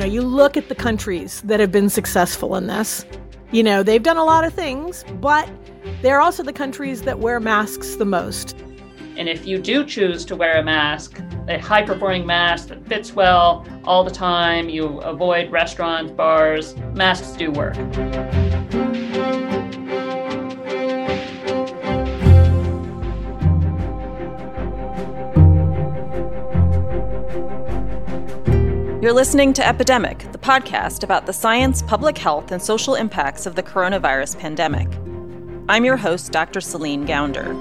you know, you look at the countries that have been successful in this. You know, they've done a lot of things, but they're also the countries that wear masks the most. And if you do choose to wear a mask, a high performing mask that fits well all the time, you avoid restaurants, bars, masks do work. You're listening to Epidemic, the podcast about the science, public health, and social impacts of the coronavirus pandemic. I'm your host, Dr. Celine Gounder.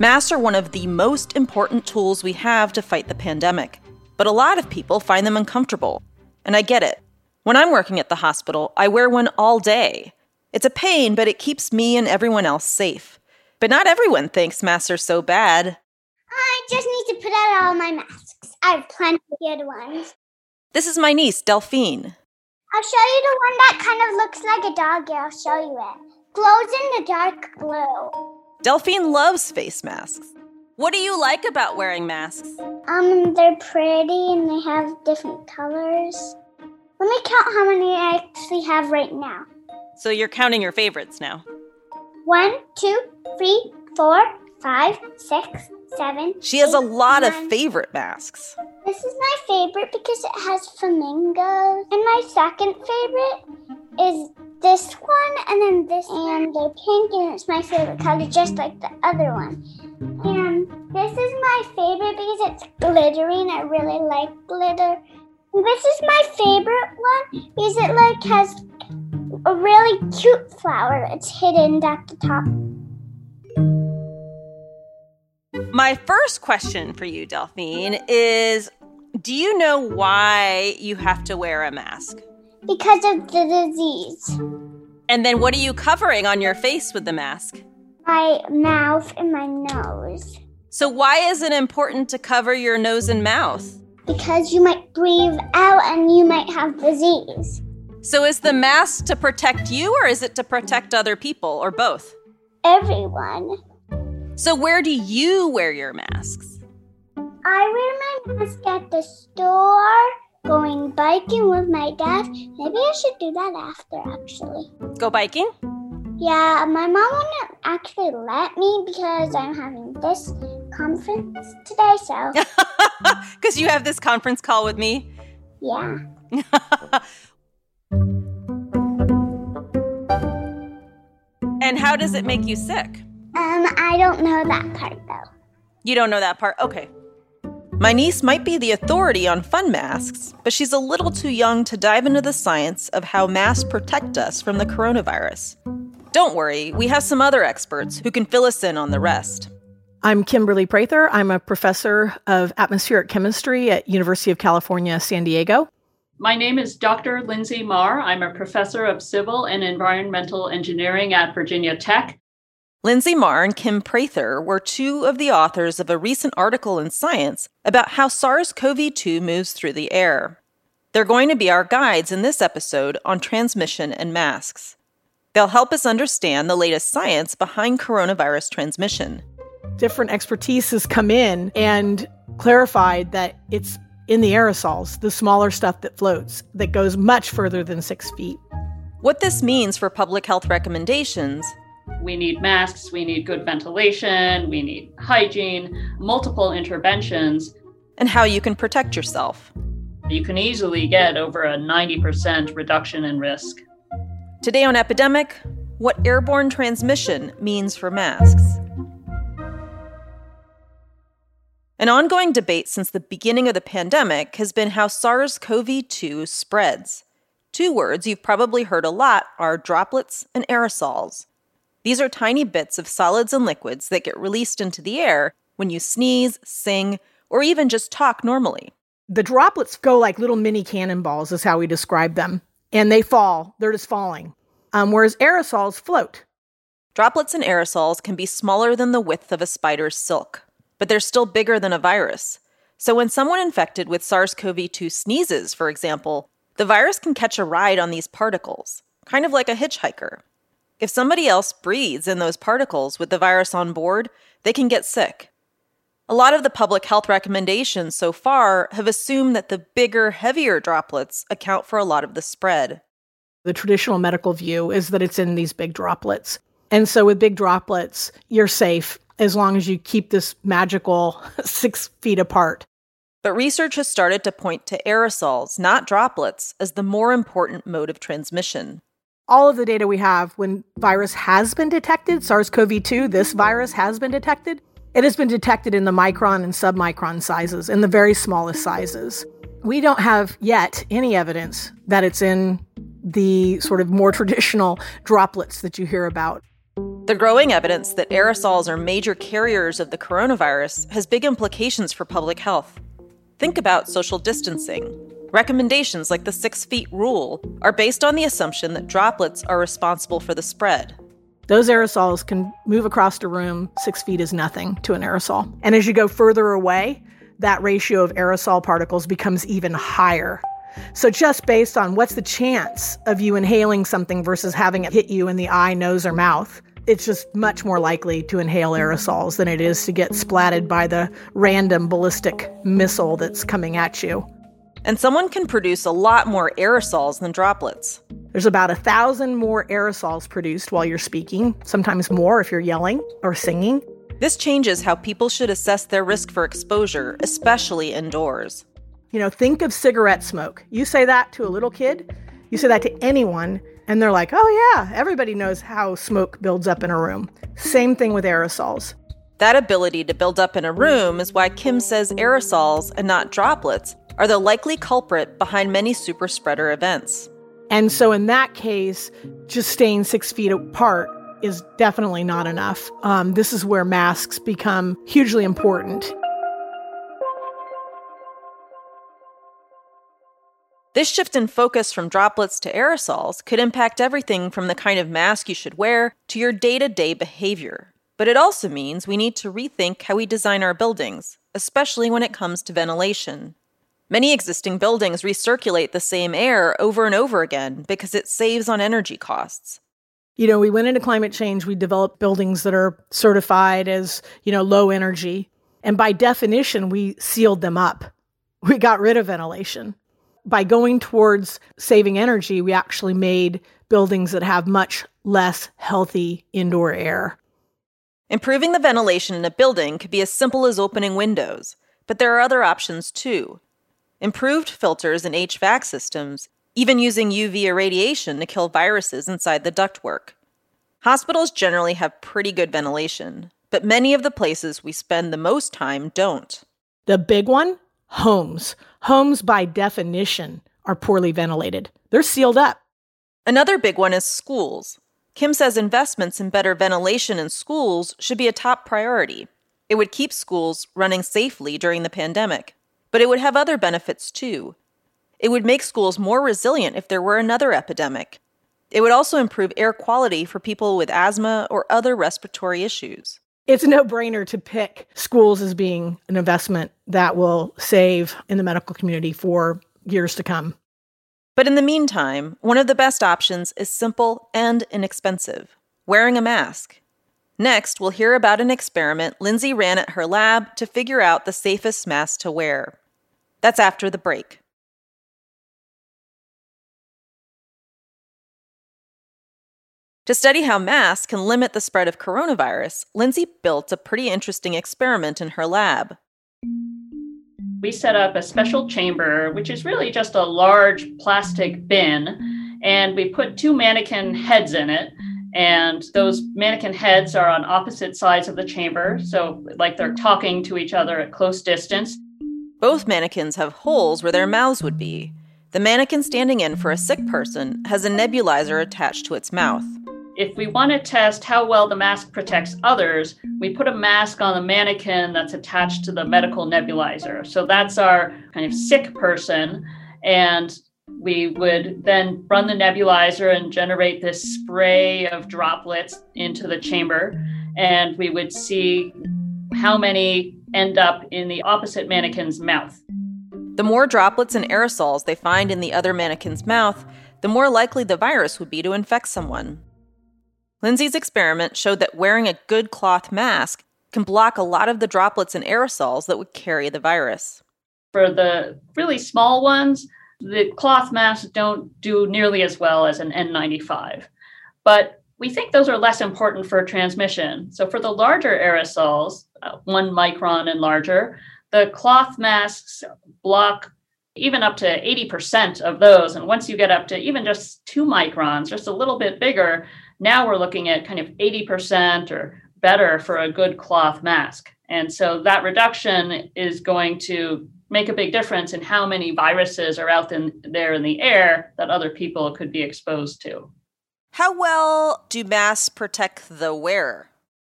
Masks are one of the most important tools we have to fight the pandemic, but a lot of people find them uncomfortable. And I get it. When I'm working at the hospital, I wear one all day. It's a pain, but it keeps me and everyone else safe. But not everyone thinks masks are so bad. I just need to put out all my masks. I have plenty of good ones. This is my niece, Delphine. I'll show you the one that kind of looks like a dog. I'll show you it. Glows in the dark blue. Delphine loves face masks. What do you like about wearing masks? Um, they're pretty and they have different colors. Let me count how many I actually have right now. So you're counting your favorites now. One, two, three, four, five, six, seven. She has a eight, lot of favorite masks. This is my favorite because it has flamingos. And my second favorite is this one, and then this, and they're pink, and it's my favorite color, just like the other one. And this is my favorite because it's glittering. I really like glitter. This is my favorite one because it like has a really cute flower that's hidden at the top. My first question for you, Delphine, is Do you know why you have to wear a mask? Because of the disease. And then what are you covering on your face with the mask? My mouth and my nose. So, why is it important to cover your nose and mouth? Because you might breathe out and you might have disease. So, is the mask to protect you or is it to protect other people or both? Everyone. So, where do you wear your masks? I wear my mask at the store, going biking with my dad. Maybe I should do that after, actually. Go biking? Yeah, my mom wouldn't actually let me because I'm having this conference today, so Because you have this conference call with me. yeah. And how does it make you sick? Um, I don't know that part though. You don't know that part? Okay. My niece might be the authority on fun masks, but she's a little too young to dive into the science of how masks protect us from the coronavirus. Don't worry, we have some other experts who can fill us in on the rest. I'm Kimberly Prather. I'm a professor of atmospheric chemistry at University of California, San Diego. My name is Dr. Linsey Marr. I'm a professor of civil and environmental engineering at Virginia Tech. Linsey Marr and Kim Prather were two of the authors of a recent article in Science about how SARS CoV 2 moves through the air. They're going to be our guides in this episode on transmission and masks. They'll help us understand the latest science behind coronavirus transmission. Different expertise has come in and clarified that it's in the aerosols, the smaller stuff that floats, that goes much further than six feet. What this means for public health recommendations We need masks, we need good ventilation, we need hygiene, multiple interventions. and how you can protect yourself. You can easily get over a 90% reduction in risk. Today on Epidemic, what airborne transmission means for masks. An ongoing debate since the beginning of the pandemic has been how SARS CoV 2 spreads. Two words you've probably heard a lot are droplets and aerosols. These are tiny bits of solids and liquids that get released into the air when you sneeze, sing, or even just talk normally. The droplets go like little mini cannonballs, is how we describe them, and they fall. They're just falling. Um, whereas aerosols float. Droplets and aerosols can be smaller than the width of a spider's silk, but they're still bigger than a virus. So when someone infected with SARS CoV 2 sneezes, for example, the virus can catch a ride on these particles, kind of like a hitchhiker. If somebody else breathes in those particles with the virus on board, they can get sick. A lot of the public health recommendations so far have assumed that the bigger, heavier droplets account for a lot of the spread. The traditional medical view is that it's in these big droplets. And so with big droplets, you're safe as long as you keep this magical six feet apart. But research has started to point to aerosols, not droplets, as the more important mode of transmission. All of the data we have when virus has been detected, SARS CoV 2, this virus has been detected, it has been detected in the micron and submicron sizes, in the very smallest sizes. We don't have yet any evidence that it's in the sort of more traditional droplets that you hear about. The growing evidence that aerosols are major carriers of the coronavirus has big implications for public health. Think about social distancing. Recommendations like the six feet rule are based on the assumption that droplets are responsible for the spread. Those aerosols can move across the room. Six feet is nothing to an aerosol. And as you go further away, that ratio of aerosol particles becomes even higher. So, just based on what's the chance of you inhaling something versus having it hit you in the eye, nose, or mouth, it's just much more likely to inhale aerosols than it is to get splatted by the random ballistic missile that's coming at you. And someone can produce a lot more aerosols than droplets. There's about a thousand more aerosols produced while you're speaking, sometimes more if you're yelling or singing. This changes how people should assess their risk for exposure, especially indoors. You know, think of cigarette smoke. You say that to a little kid, you say that to anyone, and they're like, oh, yeah, everybody knows how smoke builds up in a room. Same thing with aerosols. That ability to build up in a room is why Kim says aerosols and not droplets are the likely culprit behind many super spreader events. And so, in that case, just staying six feet apart is definitely not enough. Um, this is where masks become hugely important. This shift in focus from droplets to aerosols could impact everything from the kind of mask you should wear to your day to day behavior. But it also means we need to rethink how we design our buildings, especially when it comes to ventilation. Many existing buildings recirculate the same air over and over again because it saves on energy costs. You know, we went into climate change, we developed buildings that are certified as, you know, low energy. And by definition, we sealed them up. We got rid of ventilation by going towards saving energy, we actually made buildings that have much less healthy indoor air. Improving the ventilation in a building could be as simple as opening windows, but there are other options too. Improved filters in HVAC systems, even using UV irradiation to kill viruses inside the ductwork. Hospitals generally have pretty good ventilation, but many of the places we spend the most time don't. The big one homes. Homes, by definition, are poorly ventilated, they're sealed up. Another big one is schools. Kim says investments in better ventilation in schools should be a top priority. It would keep schools running safely during the pandemic, but it would have other benefits too. It would make schools more resilient if there were another epidemic. It would also improve air quality for people with asthma or other respiratory issues it's a no brainer to pick schools as being an investment that will save in the medical community for years to come. But in the meantime, one of the best options is simple and inexpensive wearing a mask. Next, we'll hear about an experiment Linsey ran at her lab to figure out the safest mask to wear. That's after the break. To study how masks can limit the spread of coronavirus, Linsey built a pretty interesting experiment in her lab. We set up a special chamber, which is really just a large plastic bin, and we put two mannequin heads in it. And those mannequin heads are on opposite sides of the chamber, so like they're talking to each other at close distance. Both mannequins have holes where their mouths would be. The mannequin standing in for a sick person has a nebulizer attached to its mouth if we want to test how well the mask protects others, we put a mask on the mannequin that's attached to the medical nebulizer. So that's our kind of sick person. And we would then run the nebulizer and generate this spray of droplets into the chamber. And we would see how many end up in the opposite mannequin's mouth. The more droplets and aerosols they find in the other mannequin's mouth, the more likely the virus would be to infect someone. Linsey's experiment showed that wearing a good cloth mask can block a lot of the droplets and aerosols that would carry the virus. For the really small ones, the cloth masks don't do nearly as well as an N95. But we think those are less important for transmission. So for the larger aerosols, uh, one micron and larger, the cloth masks block even up to 80% of those. And once you get up to even just two microns, just a little bit bigger, now we're looking at kind of 80% or better for a good cloth mask. And so that reduction is going to make a big difference in how many viruses are out in, there in the air that other people could be exposed to. How well do masks protect the wearer?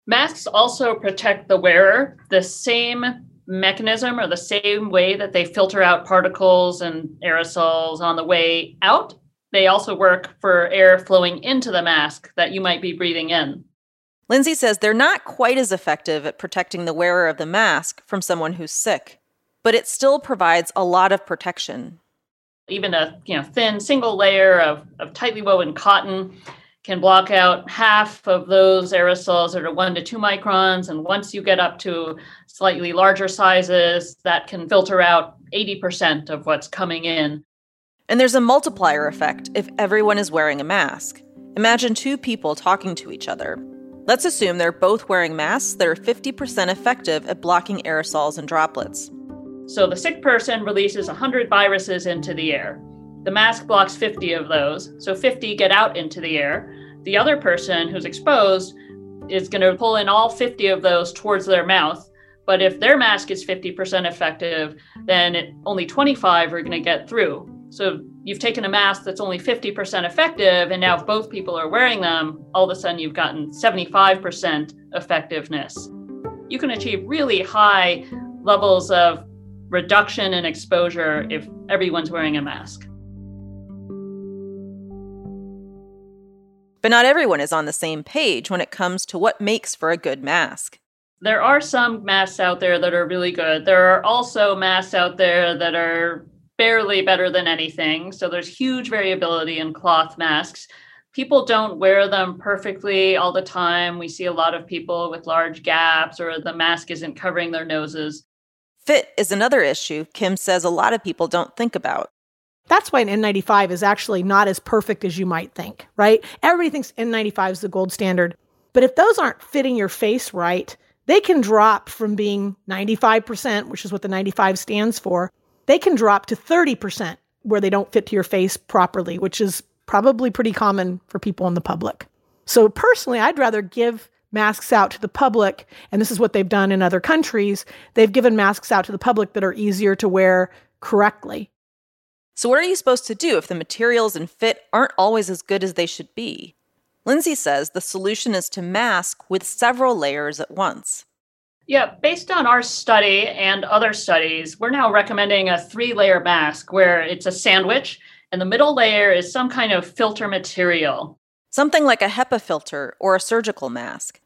Masks also protect the wearer. The same mechanism or the same way that they filter out particles and aerosols on the way out, they also work for air flowing into the mask that you might be breathing in. Linsey says they're not quite as effective at protecting the wearer of the mask from someone who's sick, but it still provides a lot of protection. Even a you know thin single layer of, of tightly woven cotton can block out half of those aerosols that are one to two microns. And once you get up to slightly larger sizes, that can filter out 80% of what's coming in. And there's a multiplier effect if everyone is wearing a mask. Imagine two people talking to each other. Let's assume they're both wearing masks that are 50% effective at blocking aerosols and droplets. So the sick person releases 100 viruses into the air. The mask blocks 50 of those, so 50 get out into the air. The other person who's exposed is going to pull in all 50 of those towards their mouth. But if their mask is 50% effective, then it, only 25 are going to get through. So you've taken a mask that's only 50% effective, and now if both people are wearing them, all of a sudden you've gotten 75% effectiveness. You can achieve really high levels of reduction in exposure if everyone's wearing a mask. But not everyone is on the same page when it comes to what makes for a good mask. There are some masks out there that are really good. There are also masks out there that are barely better than anything. So there's huge variability in cloth masks. People don't wear them perfectly all the time. We see a lot of people with large gaps or the mask isn't covering their noses. Fit is another issue Kim says a lot of people don't think about. That's why an N95 is actually not as perfect as you might think, right? Everybody thinks N95 is the gold standard. But if those aren't fitting your face right, they can drop from being 95%, which is what the 95 stands for, they can drop to 30% where they don't fit to your face properly, which is probably pretty common for people in the public. So personally, I'd rather give masks out to the public, and this is what they've done in other countries. They've given masks out to the public that are easier to wear correctly. So, what are you supposed to do if the materials and fit aren't always as good as they should be? Linsey says the solution is to mask with several layers at once. Yeah, based on our study and other studies, we're now recommending a three layer mask where it's a sandwich and the middle layer is some kind of filter material. Something like a HEPA filter or a surgical mask.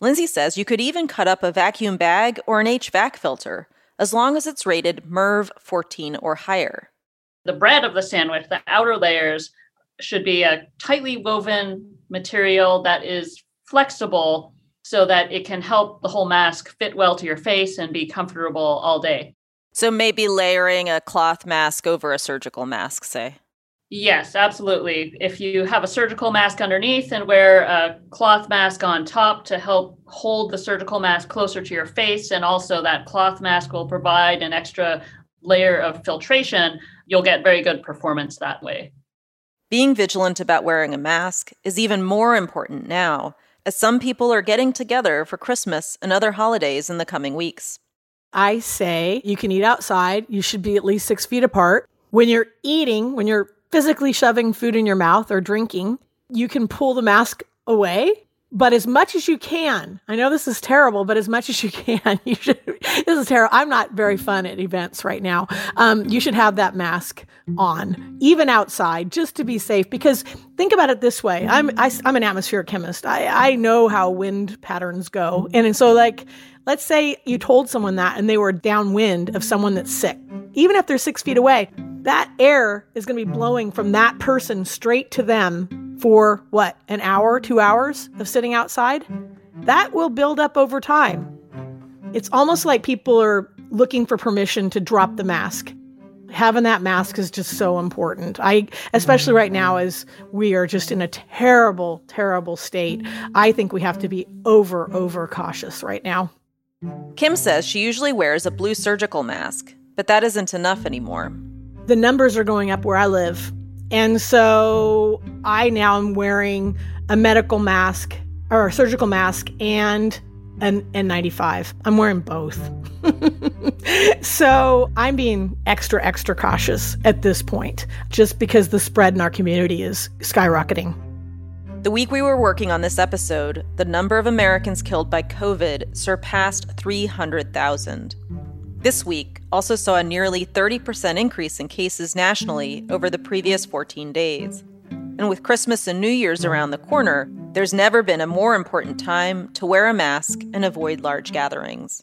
Linsey says you could even cut up a vacuum bag or an HVAC filter, as long as it's rated MERV 14 or higher the bread of the sandwich, the outer layers, should be a tightly woven material that is flexible so that it can help the whole mask fit well to your face and be comfortable all day. So maybe layering a cloth mask over a surgical mask, say. Yes, absolutely. If you have a surgical mask underneath and wear a cloth mask on top to help hold the surgical mask closer to your face, and also that cloth mask will provide an extra layer of filtration, you'll get very good performance that way. Being vigilant about wearing a mask is even more important now, as some people are getting together for Christmas and other holidays in the coming weeks. I say you can eat outside, you should be at least six feet apart. When you're eating, when you're physically shoving food in your mouth or drinking, you can pull the mask away but as much as you can, I know this is terrible, but as much as you can, you should. This is terrible. I'm not very fun at events right now. Um, you should have that mask on, even outside, just to be safe. Because think about it this way: I'm I, am i am an atmospheric chemist. I I know how wind patterns go, and, and so like, let's say you told someone that, and they were downwind of someone that's sick, even if they're six feet away, that air is going to be blowing from that person straight to them for what, an hour, two hours of sitting outside, that will build up over time. It's almost like people are looking for permission to drop the mask. Having that mask is just so important. I especially right now as we are just in a terrible terrible state. I think we have to be over over cautious right now. Kim says she usually wears a blue surgical mask, but that isn't enough anymore. The numbers are going up where I live. And so I now am wearing a medical mask or a surgical mask and an N95. I'm wearing both. so I'm being extra, extra cautious at this point, just because the spread in our community is skyrocketing. The week we were working on this episode, the number of Americans killed by COVID surpassed 300,000. This week also saw a nearly 30% increase in cases nationally over the previous 14 days. And with Christmas and New Year's around the corner, there's never been a more important time to wear a mask and avoid large gatherings.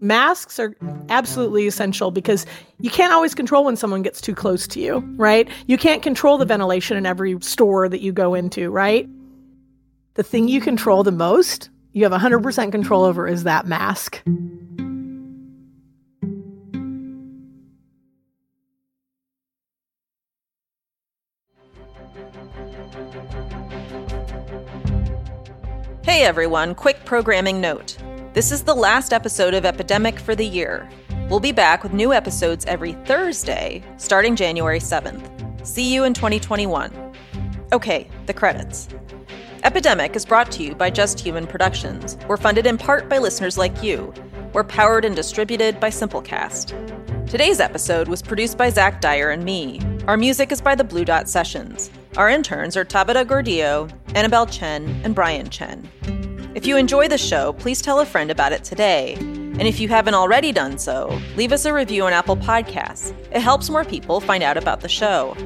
Masks are absolutely essential because you can't always control when someone gets too close to you, right? You can't control the ventilation in every store that you go into, right? The thing you control the most, you have 100% control over, is that mask. Everyone, quick programming note. This is the last episode of Epidemic for the year. We'll be back with new episodes every Thursday, starting January 7th. See you in 2021. Okay, the credits. Epidemic is brought to you by Just Human Productions. We're funded in part by listeners like you. We're powered and distributed by Simplecast. Today's episode was produced by Zach Dyer and me. Our music is by the Blue Dot Sessions. Our interns are Tabata Gordillo, Annabelle Chen, and Brian Chen. If you enjoy the show, please tell a friend about it today. And if you haven't already done so, leave us a review on Apple Podcasts. It helps more people find out about the show.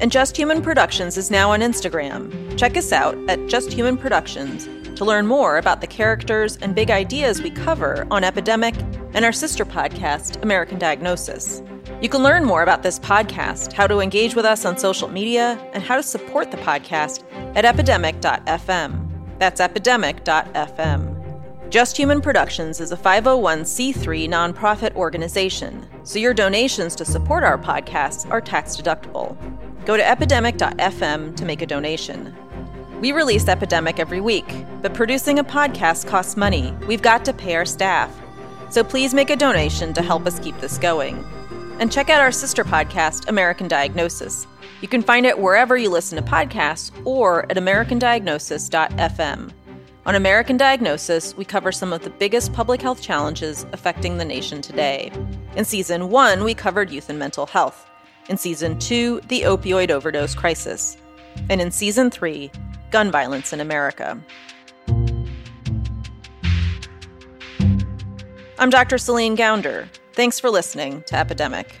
And Just Human Productions is now on Instagram. Check us out at Just Human Productions to learn more about the characters and big ideas we cover on Epidemic and our sister podcast, American Diagnosis. You can learn more about this podcast, how to engage with us on social media, and how to support the podcast at epidemic.fm. That's epidemic.fm. Just Human Productions is a 501c3 nonprofit organization, so your donations to support our podcasts are tax deductible. Go to epidemic.fm to make a donation. We release Epidemic every week, but producing a podcast costs money. We've got to pay our staff. So please make a donation to help us keep this going. And check out our sister podcast, American Diagnosis. You can find it wherever you listen to podcasts or at AmericanDiagnosis.fm. On American Diagnosis, we cover some of the biggest public health challenges affecting the nation today. In season one, we covered youth and mental health. In season two, the opioid overdose crisis. And in season three, gun violence in America. I'm Dr. Celine Gounder. Thanks for listening to Epidemic.